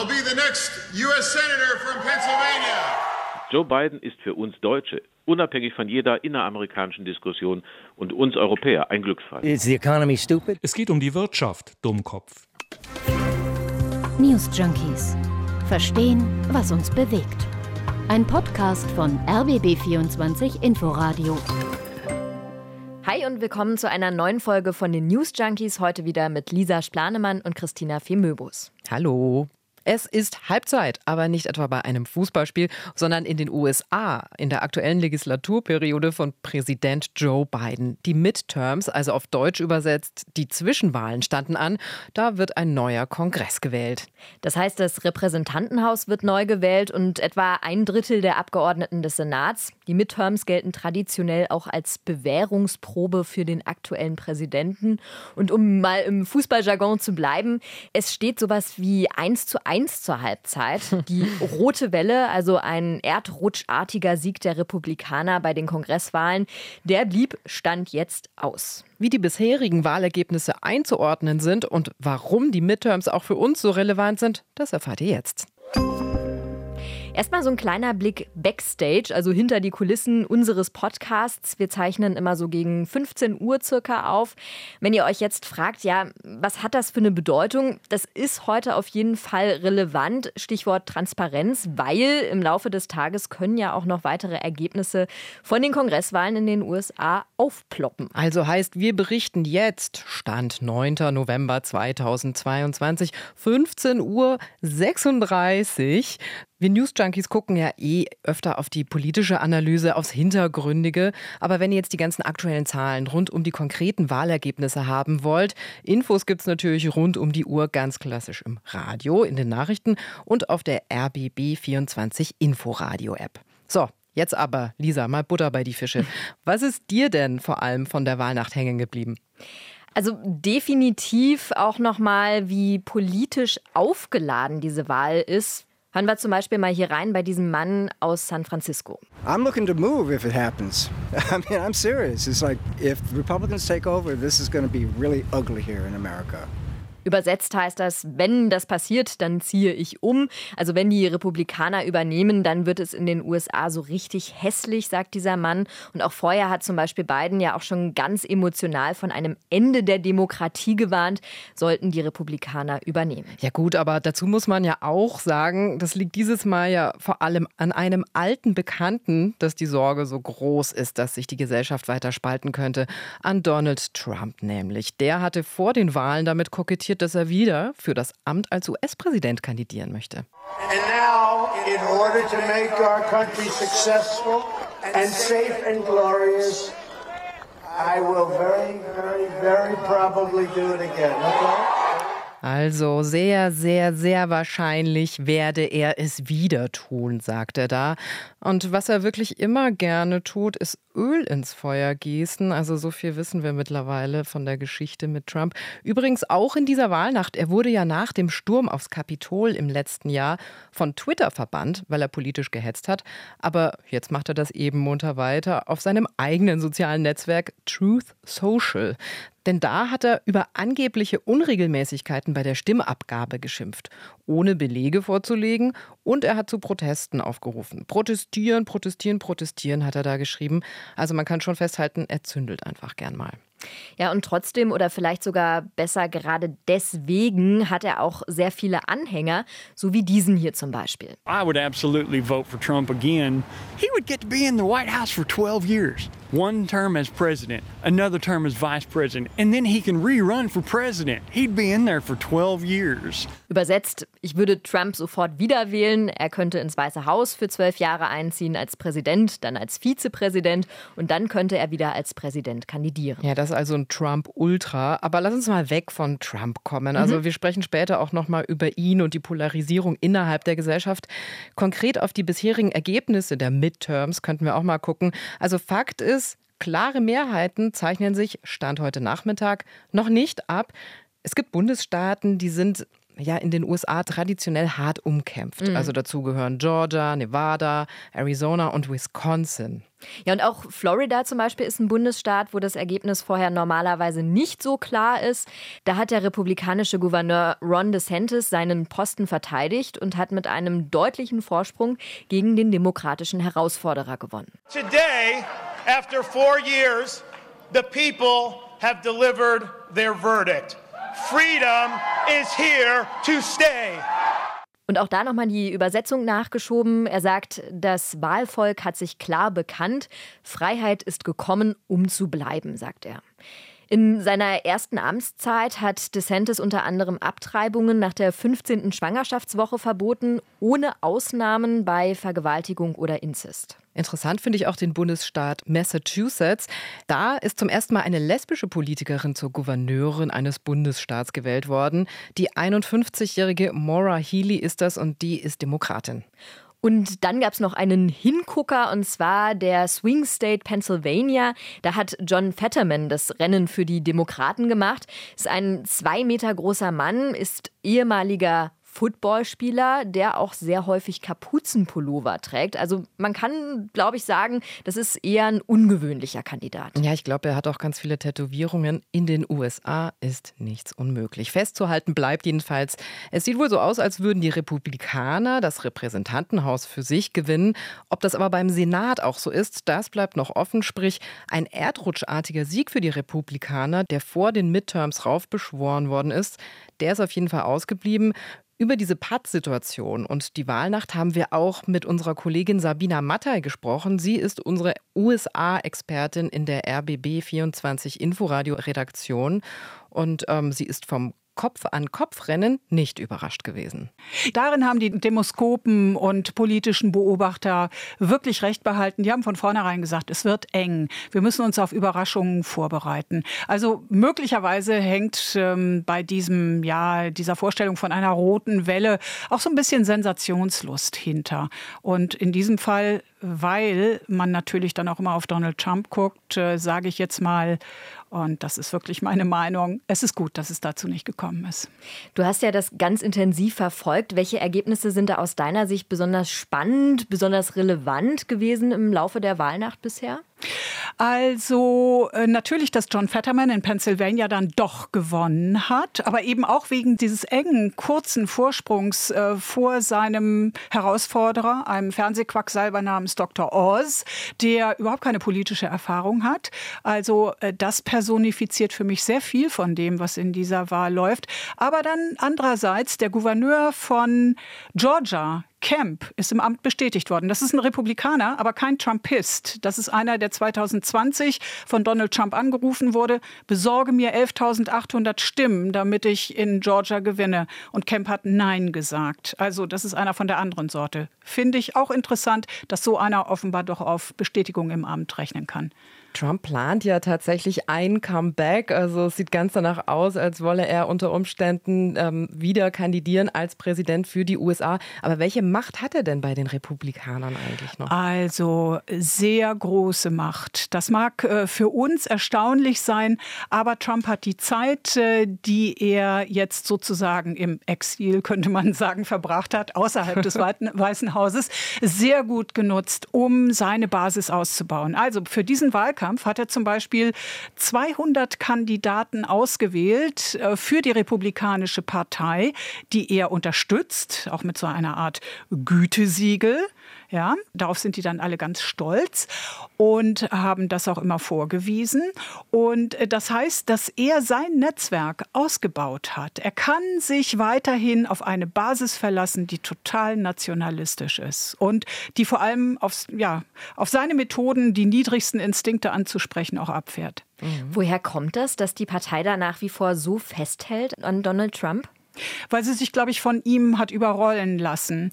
I'll be the next U.S. Senator from Pennsylvania. Joe Biden ist für uns Deutsche, unabhängig von jeder inneramerikanischen Diskussion und uns Europäer ein Glücksfall. Is the economy stupid? Es geht um die Wirtschaft, Dummkopf. News Junkies. Verstehen, was uns bewegt. Ein Podcast von RBB24 Inforadio. Hi und willkommen zu einer neuen Folge von den News Junkies. Heute wieder mit Lisa Splanemann und Christina Femöbus. Hallo. Es ist Halbzeit, aber nicht etwa bei einem Fußballspiel, sondern in den USA in der aktuellen Legislaturperiode von Präsident Joe Biden. Die Midterms, also auf Deutsch übersetzt, die Zwischenwahlen standen an. Da wird ein neuer Kongress gewählt. Das heißt, das Repräsentantenhaus wird neu gewählt und etwa ein Drittel der Abgeordneten des Senats. Die Midterms gelten traditionell auch als Bewährungsprobe für den aktuellen Präsidenten. Und um mal im Fußballjargon zu bleiben, es steht sowas wie 1 zu 1 1 zur Halbzeit. Die rote Welle, also ein erdrutschartiger Sieg der Republikaner bei den Kongresswahlen, der blieb Stand jetzt aus. Wie die bisherigen Wahlergebnisse einzuordnen sind und warum die Midterms auch für uns so relevant sind, das erfahrt ihr jetzt. Erstmal so ein kleiner Blick backstage, also hinter die Kulissen unseres Podcasts. Wir zeichnen immer so gegen 15 Uhr circa auf. Wenn ihr euch jetzt fragt, ja, was hat das für eine Bedeutung? Das ist heute auf jeden Fall relevant. Stichwort Transparenz, weil im Laufe des Tages können ja auch noch weitere Ergebnisse von den Kongresswahlen in den USA aufploppen. Also heißt, wir berichten jetzt, Stand 9. November 2022, 15 Uhr 36. Wir News Junkies gucken ja eh öfter auf die politische Analyse, aufs Hintergründige. Aber wenn ihr jetzt die ganzen aktuellen Zahlen rund um die konkreten Wahlergebnisse haben wollt, Infos gibt es natürlich rund um die Uhr ganz klassisch im Radio, in den Nachrichten und auf der RBB24 Inforadio App. So, Jetzt aber, Lisa, mal Butter bei die Fische. Was ist dir denn vor allem von der Wahlnacht hängen geblieben? Also definitiv auch nochmal, wie politisch aufgeladen diese Wahl ist. Hören wir zum Beispiel mal hier rein bei diesem Mann aus San Francisco. I'm looking to move if it happens. I mean, I'm serious. It's like if Republicans take over, this is going to be really ugly here in America. Übersetzt heißt das, wenn das passiert, dann ziehe ich um. Also wenn die Republikaner übernehmen, dann wird es in den USA so richtig hässlich, sagt dieser Mann. Und auch vorher hat zum Beispiel Biden ja auch schon ganz emotional von einem Ende der Demokratie gewarnt, sollten die Republikaner übernehmen. Ja gut, aber dazu muss man ja auch sagen, das liegt dieses Mal ja vor allem an einem alten Bekannten, dass die Sorge so groß ist, dass sich die Gesellschaft weiter spalten könnte. An Donald Trump nämlich. Der hatte vor den Wahlen damit kokettiert, kommentiert, dass er wieder für das Amt als US-Präsident kandidieren möchte. And now, in order to make our country successful and safe and glorious, I will very, very, very probably do it again. Okay? Also sehr, sehr, sehr wahrscheinlich werde er es wieder tun, sagt er da. Und was er wirklich immer gerne tut, ist Öl ins Feuer gießen. Also so viel wissen wir mittlerweile von der Geschichte mit Trump. Übrigens auch in dieser Wahlnacht. Er wurde ja nach dem Sturm aufs Kapitol im letzten Jahr von Twitter verbannt, weil er politisch gehetzt hat. Aber jetzt macht er das eben munter weiter auf seinem eigenen sozialen Netzwerk Truth Social. Denn da hat er über angebliche Unregelmäßigkeiten bei der Stimmabgabe geschimpft, ohne Belege vorzulegen. Und er hat zu Protesten aufgerufen. Protestieren, protestieren, protestieren, hat er da geschrieben. Also man kann schon festhalten, er zündelt einfach gern mal. Ja, und trotzdem oder vielleicht sogar besser gerade deswegen hat er auch sehr viele Anhänger, so wie diesen hier zum Beispiel. I would absolutely vote for Trump again. He would get to be in the White House for 12 years. One term as president, another term as vice president, and then he can rerun for president. He'd be in there for 12 years. Übersetzt, ich würde Trump sofort wieder wählen. Er könnte ins Weiße Haus für zwölf Jahre einziehen als Präsident, dann als Vizepräsident und dann könnte er wieder als Präsident kandidieren. Ja, das ist also ein Trump-Ultra. Aber lass uns mal weg von Trump kommen. Also mhm. wir sprechen später auch nochmal über ihn und die Polarisierung innerhalb der Gesellschaft. Konkret auf die bisherigen Ergebnisse der Midterms könnten wir auch mal gucken. Also Fakt ist, klare Mehrheiten zeichnen sich, Stand heute Nachmittag, noch nicht ab. Es gibt Bundesstaaten, die sind ja in den USA traditionell hart umkämpft. Mhm. Also dazu gehören Georgia, Nevada, Arizona und Wisconsin. Ja, und auch Florida zum Beispiel ist ein Bundesstaat, wo das Ergebnis vorher normalerweise nicht so klar ist. Da hat der republikanische Gouverneur Ron DeSantis seinen Posten verteidigt und hat mit einem deutlichen Vorsprung gegen den demokratischen Herausforderer gewonnen. Today, after four years, the people have delivered their verdict. Freedom is here to stay. Und auch da nochmal die Übersetzung nachgeschoben. Er sagt, das Wahlvolk hat sich klar bekannt. Freiheit ist gekommen, um zu bleiben, sagt er. In seiner ersten Amtszeit hat DeSantis unter anderem Abtreibungen nach der 15. Schwangerschaftswoche verboten, ohne Ausnahmen bei Vergewaltigung oder Inzest. Interessant finde ich auch den Bundesstaat Massachusetts. Da ist zum ersten Mal eine lesbische Politikerin zur Gouverneurin eines Bundesstaats gewählt worden. Die 51-jährige Maura Healy ist das und die ist Demokratin. Und dann gab es noch einen Hingucker, und zwar der Swing State Pennsylvania. Da hat John Fetterman das Rennen für die Demokraten gemacht. Ist ein zwei Meter großer Mann, ist ehemaliger Footballspieler, der auch sehr häufig Kapuzenpullover trägt. Also man kann, glaube ich, sagen, das ist eher ein ungewöhnlicher Kandidat. Ja, ich glaube, er hat auch ganz viele Tätowierungen. In den USA ist nichts unmöglich. Festzuhalten bleibt jedenfalls, es sieht wohl so aus, als würden die Republikaner das Repräsentantenhaus für sich gewinnen. Ob das aber beim Senat auch so ist, das bleibt noch offen. Sprich, ein erdrutschartiger Sieg für die Republikaner, der vor den Midterms raufbeschworen worden ist, der ist auf jeden Fall ausgeblieben. Über diese Patt-Situation und die Wahlnacht haben wir auch mit unserer Kollegin Sabina Mattei gesprochen. Sie ist unsere USA-Expertin in der RBB 24 Inforadio-Redaktion und ähm, sie ist vom Kopf-an-Kopf-Rennen nicht überrascht gewesen. Darin haben die Demoskopen und politischen Beobachter wirklich recht behalten. Die haben von vornherein gesagt, es wird eng. Wir müssen uns auf Überraschungen vorbereiten. Also möglicherweise hängt ähm, bei diesem, ja, dieser Vorstellung von einer roten Welle auch so ein bisschen Sensationslust hinter. Und in diesem Fall, weil man natürlich dann auch immer auf Donald Trump guckt, äh, sage ich jetzt mal, und das ist wirklich meine Meinung. Es ist gut, dass es dazu nicht gekommen ist. Du hast ja das ganz intensiv verfolgt. Welche Ergebnisse sind da aus deiner Sicht besonders spannend, besonders relevant gewesen im Laufe der Wahlnacht bisher? Also äh, natürlich, dass John Fetterman in Pennsylvania dann doch gewonnen hat, aber eben auch wegen dieses engen, kurzen Vorsprungs äh, vor seinem Herausforderer, einem Fernsehquacksalber namens Dr. Oz, der überhaupt keine politische Erfahrung hat. Also äh, das personifiziert für mich sehr viel von dem, was in dieser Wahl läuft. Aber dann andererseits der Gouverneur von Georgia, Kemp ist im Amt bestätigt worden. Das ist ein Republikaner, aber kein Trumpist. Das ist einer, der 2020 von Donald Trump angerufen wurde, besorge mir 11.800 Stimmen, damit ich in Georgia gewinne. Und Kemp hat Nein gesagt. Also das ist einer von der anderen Sorte. Finde ich auch interessant, dass so einer offenbar doch auf Bestätigung im Amt rechnen kann. Trump plant ja tatsächlich ein Comeback. Also es sieht ganz danach aus, als wolle er unter Umständen ähm, wieder kandidieren als Präsident für die USA. Aber welche Macht hat er denn bei den Republikanern eigentlich noch? Also sehr große Macht. Das mag äh, für uns erstaunlich sein, aber Trump hat die Zeit, äh, die er jetzt sozusagen im Exil, könnte man sagen, verbracht hat, außerhalb des Weißen Hauses, sehr gut genutzt, um seine Basis auszubauen. Also für diesen Wahlkampf Wahlkampf hat er zum Beispiel 200 Kandidaten ausgewählt äh, für die Republikanische Partei, die er unterstützt, auch mit so einer Art Gütesiegel. Ja, darauf sind die dann alle ganz stolz und haben das auch immer vorgewiesen. Und äh, das heißt, dass er sein Netzwerk ausgebaut hat. Er kann sich weiterhin auf eine Basis verlassen, die total nationalistisch ist und die vor allem auf, ja, auf seine Methoden, die niedrigsten Instinkte anzusprechen, auch abfährt. Mhm. Woher kommt das, dass die Partei da nach wie vor so festhält an Donald Trump? Weil sie sich, glaube ich, von ihm hat überrollen lassen.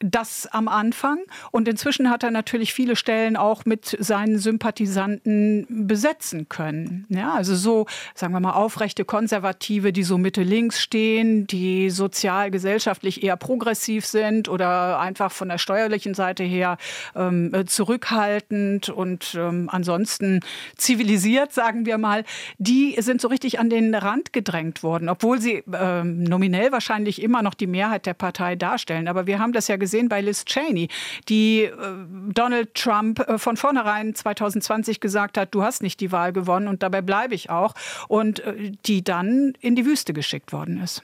Das am Anfang. Und inzwischen hat er natürlich viele Stellen auch mit seinen Sympathisanten besetzen können. Ja, also so, sagen wir mal, aufrechte Konservative, die so Mitte-Links stehen, die sozial, gesellschaftlich eher progressiv sind oder einfach von der steuerlichen Seite her ähm, zurückhaltend und ähm, ansonsten zivilisiert, sagen wir mal, die sind so richtig an den Rand gedrängt worden, obwohl sie ähm, nominell wahrscheinlich immer noch die Mehrheit der Partei darstellen. Aber wir haben das ja gesehen bei Liz Cheney, die äh, Donald Trump äh, von vornherein 2020 gesagt hat, du hast nicht die Wahl gewonnen und dabei bleibe ich auch. Und äh, die dann in die Wüste geschickt worden ist.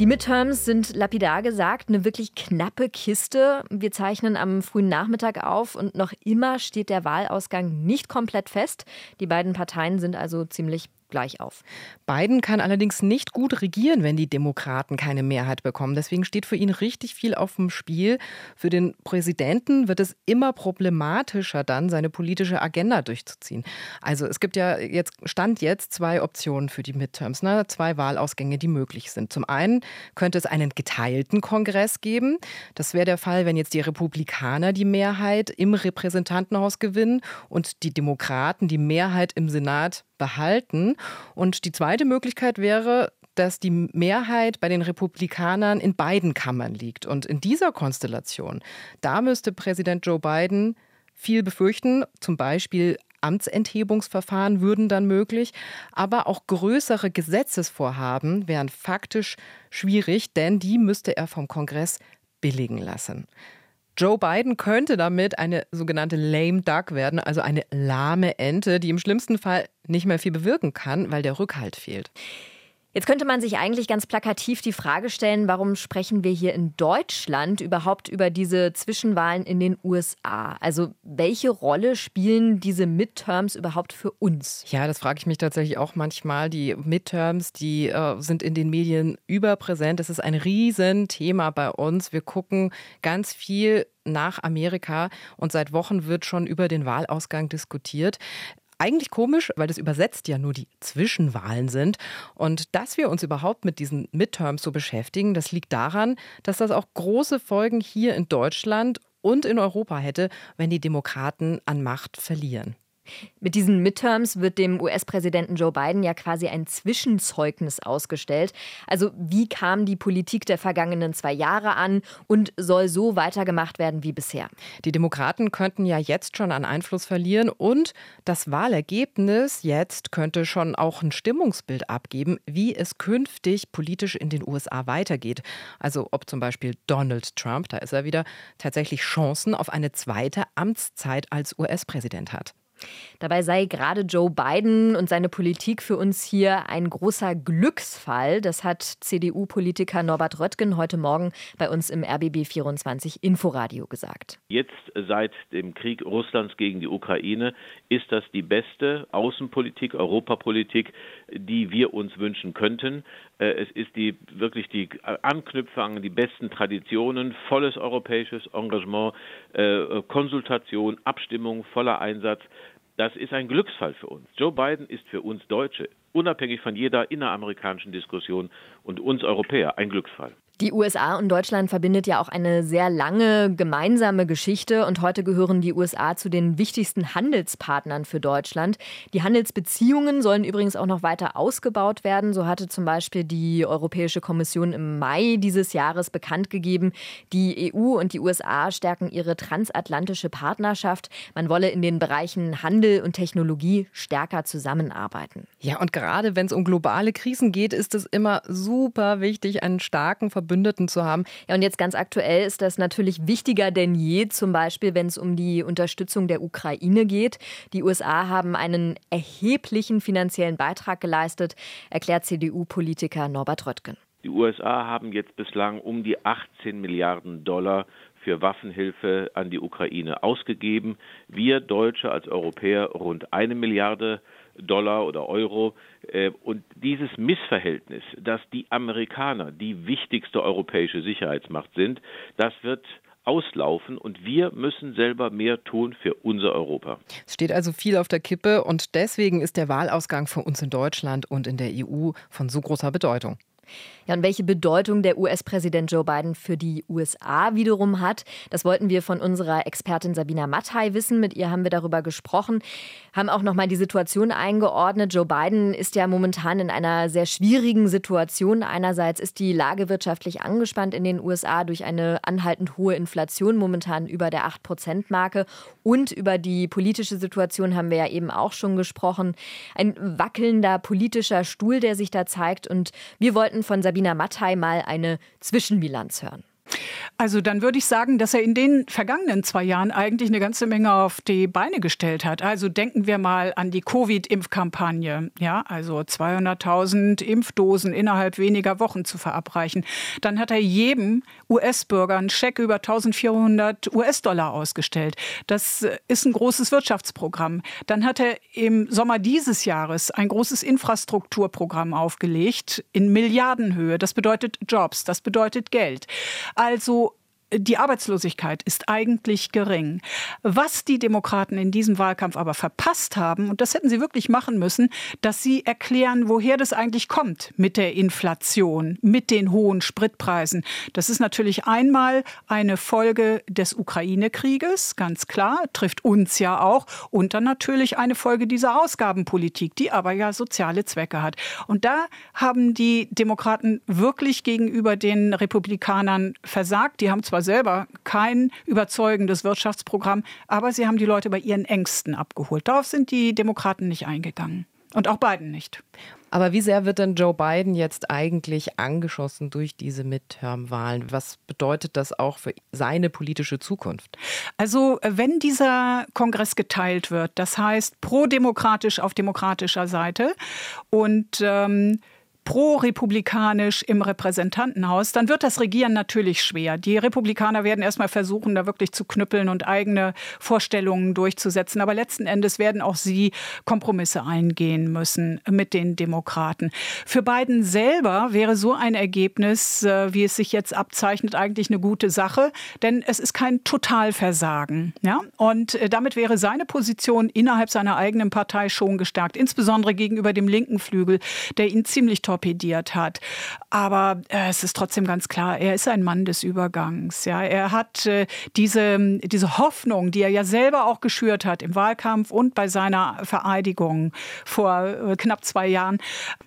Die Midterms sind lapidar gesagt eine wirklich knappe Kiste. Wir zeichnen am frühen Nachmittag auf und noch immer steht der Wahlausgang nicht komplett fest. Die beiden Parteien sind also ziemlich gleich auf. Biden kann allerdings nicht gut regieren, wenn die Demokraten keine Mehrheit bekommen. Deswegen steht für ihn richtig viel auf dem Spiel. Für den Präsidenten wird es immer problematischer, dann seine politische Agenda durchzuziehen. Also es gibt ja jetzt, Stand jetzt, zwei Optionen für die Midterms, ne? zwei Wahlausgänge, die möglich sind. Zum einen könnte es einen geteilten Kongress geben. Das wäre der Fall, wenn jetzt die Republikaner die Mehrheit im Repräsentantenhaus gewinnen und die Demokraten die Mehrheit im Senat behalten. Und die zweite Möglichkeit wäre, dass die Mehrheit bei den Republikanern in beiden Kammern liegt. Und in dieser Konstellation, da müsste Präsident Joe Biden viel befürchten, zum Beispiel Amtsenthebungsverfahren würden dann möglich, aber auch größere Gesetzesvorhaben wären faktisch schwierig, denn die müsste er vom Kongress billigen lassen. Joe Biden könnte damit eine sogenannte lame duck werden, also eine lahme Ente, die im schlimmsten Fall nicht mehr viel bewirken kann, weil der Rückhalt fehlt. Jetzt könnte man sich eigentlich ganz plakativ die Frage stellen, warum sprechen wir hier in Deutschland überhaupt über diese Zwischenwahlen in den USA? Also welche Rolle spielen diese Midterms überhaupt für uns? Ja, das frage ich mich tatsächlich auch manchmal. Die Midterms, die äh, sind in den Medien überpräsent. Das ist ein Riesenthema bei uns. Wir gucken ganz viel nach Amerika und seit Wochen wird schon über den Wahlausgang diskutiert. Eigentlich komisch, weil das übersetzt ja nur die Zwischenwahlen sind. Und dass wir uns überhaupt mit diesen Midterms so beschäftigen, das liegt daran, dass das auch große Folgen hier in Deutschland und in Europa hätte, wenn die Demokraten an Macht verlieren. Mit diesen Midterms wird dem US-Präsidenten Joe Biden ja quasi ein Zwischenzeugnis ausgestellt. Also wie kam die Politik der vergangenen zwei Jahre an und soll so weitergemacht werden wie bisher? Die Demokraten könnten ja jetzt schon an Einfluss verlieren und das Wahlergebnis jetzt könnte schon auch ein Stimmungsbild abgeben, wie es künftig politisch in den USA weitergeht. Also ob zum Beispiel Donald Trump, da ist er wieder, tatsächlich Chancen auf eine zweite Amtszeit als US-Präsident hat. Dabei sei gerade Joe Biden und seine Politik für uns hier ein großer Glücksfall. Das hat CDU-Politiker Norbert Röttgen heute Morgen bei uns im RBB 24 Inforadio gesagt. Jetzt seit dem Krieg Russlands gegen die Ukraine ist das die beste Außenpolitik, Europapolitik, die wir uns wünschen könnten. Äh, es ist die wirklich die Anknüpfung an die besten Traditionen, volles europäisches Engagement, äh, Konsultation, Abstimmung, voller Einsatz. Das ist ein Glücksfall für uns. Joe Biden ist für uns Deutsche, unabhängig von jeder inneramerikanischen Diskussion und uns Europäer, ein Glücksfall. Die USA und Deutschland verbindet ja auch eine sehr lange gemeinsame Geschichte und heute gehören die USA zu den wichtigsten Handelspartnern für Deutschland. Die Handelsbeziehungen sollen übrigens auch noch weiter ausgebaut werden. So hatte zum Beispiel die Europäische Kommission im Mai dieses Jahres bekannt gegeben, die EU und die USA stärken ihre transatlantische Partnerschaft. Man wolle in den Bereichen Handel und Technologie stärker zusammenarbeiten. Ja, und gerade wenn es um globale Krisen geht, ist es immer super wichtig, einen starken Verbund Verbündeten zu haben. Ja, und jetzt ganz aktuell ist das natürlich wichtiger denn je, zum Beispiel wenn es um die Unterstützung der Ukraine geht. Die USA haben einen erheblichen finanziellen Beitrag geleistet, erklärt CDU-Politiker Norbert Röttgen. Die USA haben jetzt bislang um die 18 Milliarden Dollar für Waffenhilfe an die Ukraine ausgegeben. Wir Deutsche als Europäer rund eine Milliarde Dollar oder Euro. Äh, und dieses Missverhältnis, dass die Amerikaner die wichtigste europäische Sicherheitsmacht sind, das wird auslaufen und wir müssen selber mehr tun für unser Europa. Es steht also viel auf der Kippe und deswegen ist der Wahlausgang für uns in Deutschland und in der EU von so großer Bedeutung. Ja, und welche Bedeutung der US-Präsident Joe Biden für die USA wiederum hat, das wollten wir von unserer Expertin Sabina Mattei wissen. Mit ihr haben wir darüber gesprochen, haben auch nochmal die Situation eingeordnet. Joe Biden ist ja momentan in einer sehr schwierigen Situation. Einerseits ist die Lage wirtschaftlich angespannt in den USA durch eine anhaltend hohe Inflation, momentan über der 8-Prozent-Marke. Und über die politische Situation haben wir ja eben auch schon gesprochen. Ein wackelnder politischer Stuhl, der sich da zeigt. Und wir wollten von Sabina Sabina Mattei mal eine Zwischenbilanz hören. Also dann würde ich sagen, dass er in den vergangenen zwei Jahren eigentlich eine ganze Menge auf die Beine gestellt hat. Also denken wir mal an die Covid-Impfkampagne. Ja, also 200.000 Impfdosen innerhalb weniger Wochen zu verabreichen. Dann hat er jedem US-Bürger einen Scheck über 1400 US-Dollar ausgestellt. Das ist ein großes Wirtschaftsprogramm. Dann hat er im Sommer dieses Jahres ein großes Infrastrukturprogramm aufgelegt in Milliardenhöhe. Das bedeutet Jobs, das bedeutet Geld. Also die Arbeitslosigkeit ist eigentlich gering. Was die Demokraten in diesem Wahlkampf aber verpasst haben, und das hätten sie wirklich machen müssen, dass sie erklären, woher das eigentlich kommt mit der Inflation, mit den hohen Spritpreisen. Das ist natürlich einmal eine Folge des Ukraine-Krieges, ganz klar, trifft uns ja auch, und dann natürlich eine Folge dieser Ausgabenpolitik, die aber ja soziale Zwecke hat. Und da haben die Demokraten wirklich gegenüber den Republikanern versagt. Die haben zwar zwar selber kein überzeugendes Wirtschaftsprogramm, aber sie haben die Leute bei ihren Ängsten abgeholt. Darauf sind die Demokraten nicht eingegangen. Und auch Biden nicht. Aber wie sehr wird denn Joe Biden jetzt eigentlich angeschossen durch diese Midterm-Wahlen? Was bedeutet das auch für seine politische Zukunft? Also, wenn dieser Kongress geteilt wird, das heißt pro-demokratisch auf demokratischer Seite und ähm, pro-republikanisch im Repräsentantenhaus, dann wird das Regieren natürlich schwer. Die Republikaner werden erstmal versuchen, da wirklich zu knüppeln und eigene Vorstellungen durchzusetzen. Aber letzten Endes werden auch sie Kompromisse eingehen müssen mit den Demokraten. Für Biden selber wäre so ein Ergebnis, äh, wie es sich jetzt abzeichnet, eigentlich eine gute Sache, denn es ist kein Totalversagen. Ja? Und äh, damit wäre seine Position innerhalb seiner eigenen Partei schon gestärkt, insbesondere gegenüber dem linken Flügel, der ihn ziemlich torpediert hat. Aber äh, es ist trotzdem ganz klar, er ist ein Mann des Übergangs. Ja, er hat äh, diese, diese Hoffnung, die er ja selber auch geschürt hat im Wahlkampf und bei seiner Vereidigung vor äh, knapp zwei Jahren,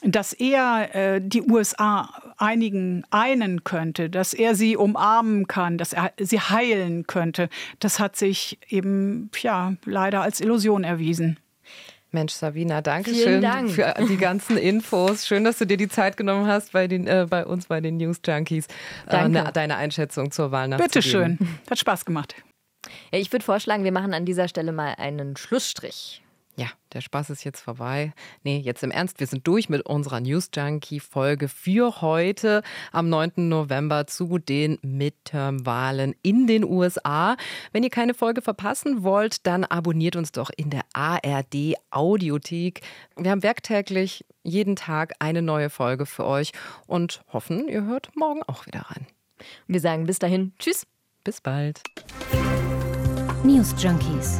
dass er äh, die USA einigen einen könnte, dass er sie umarmen kann, dass er sie heilen könnte. Das hat sich eben ja leider als Illusion erwiesen. Mensch, Sabina, danke schön Dank. für die ganzen Infos. Schön, dass du dir die Zeit genommen hast bei, den, äh, bei uns, bei den News Junkies, äh, ne, deine Einschätzung zur Wahl Bitte schön. Hat Spaß gemacht. Ja, ich würde vorschlagen, wir machen an dieser Stelle mal einen Schlussstrich. Ja, der Spaß ist jetzt vorbei. Nee, jetzt im Ernst, wir sind durch mit unserer News Junkie Folge für heute am 9. November zu den Midterm-Wahlen in den USA. Wenn ihr keine Folge verpassen wollt, dann abonniert uns doch in der ARD Audiothek. Wir haben werktäglich jeden Tag eine neue Folge für euch und hoffen, ihr hört morgen auch wieder rein. Wir sagen bis dahin, tschüss, bis bald. News Junkies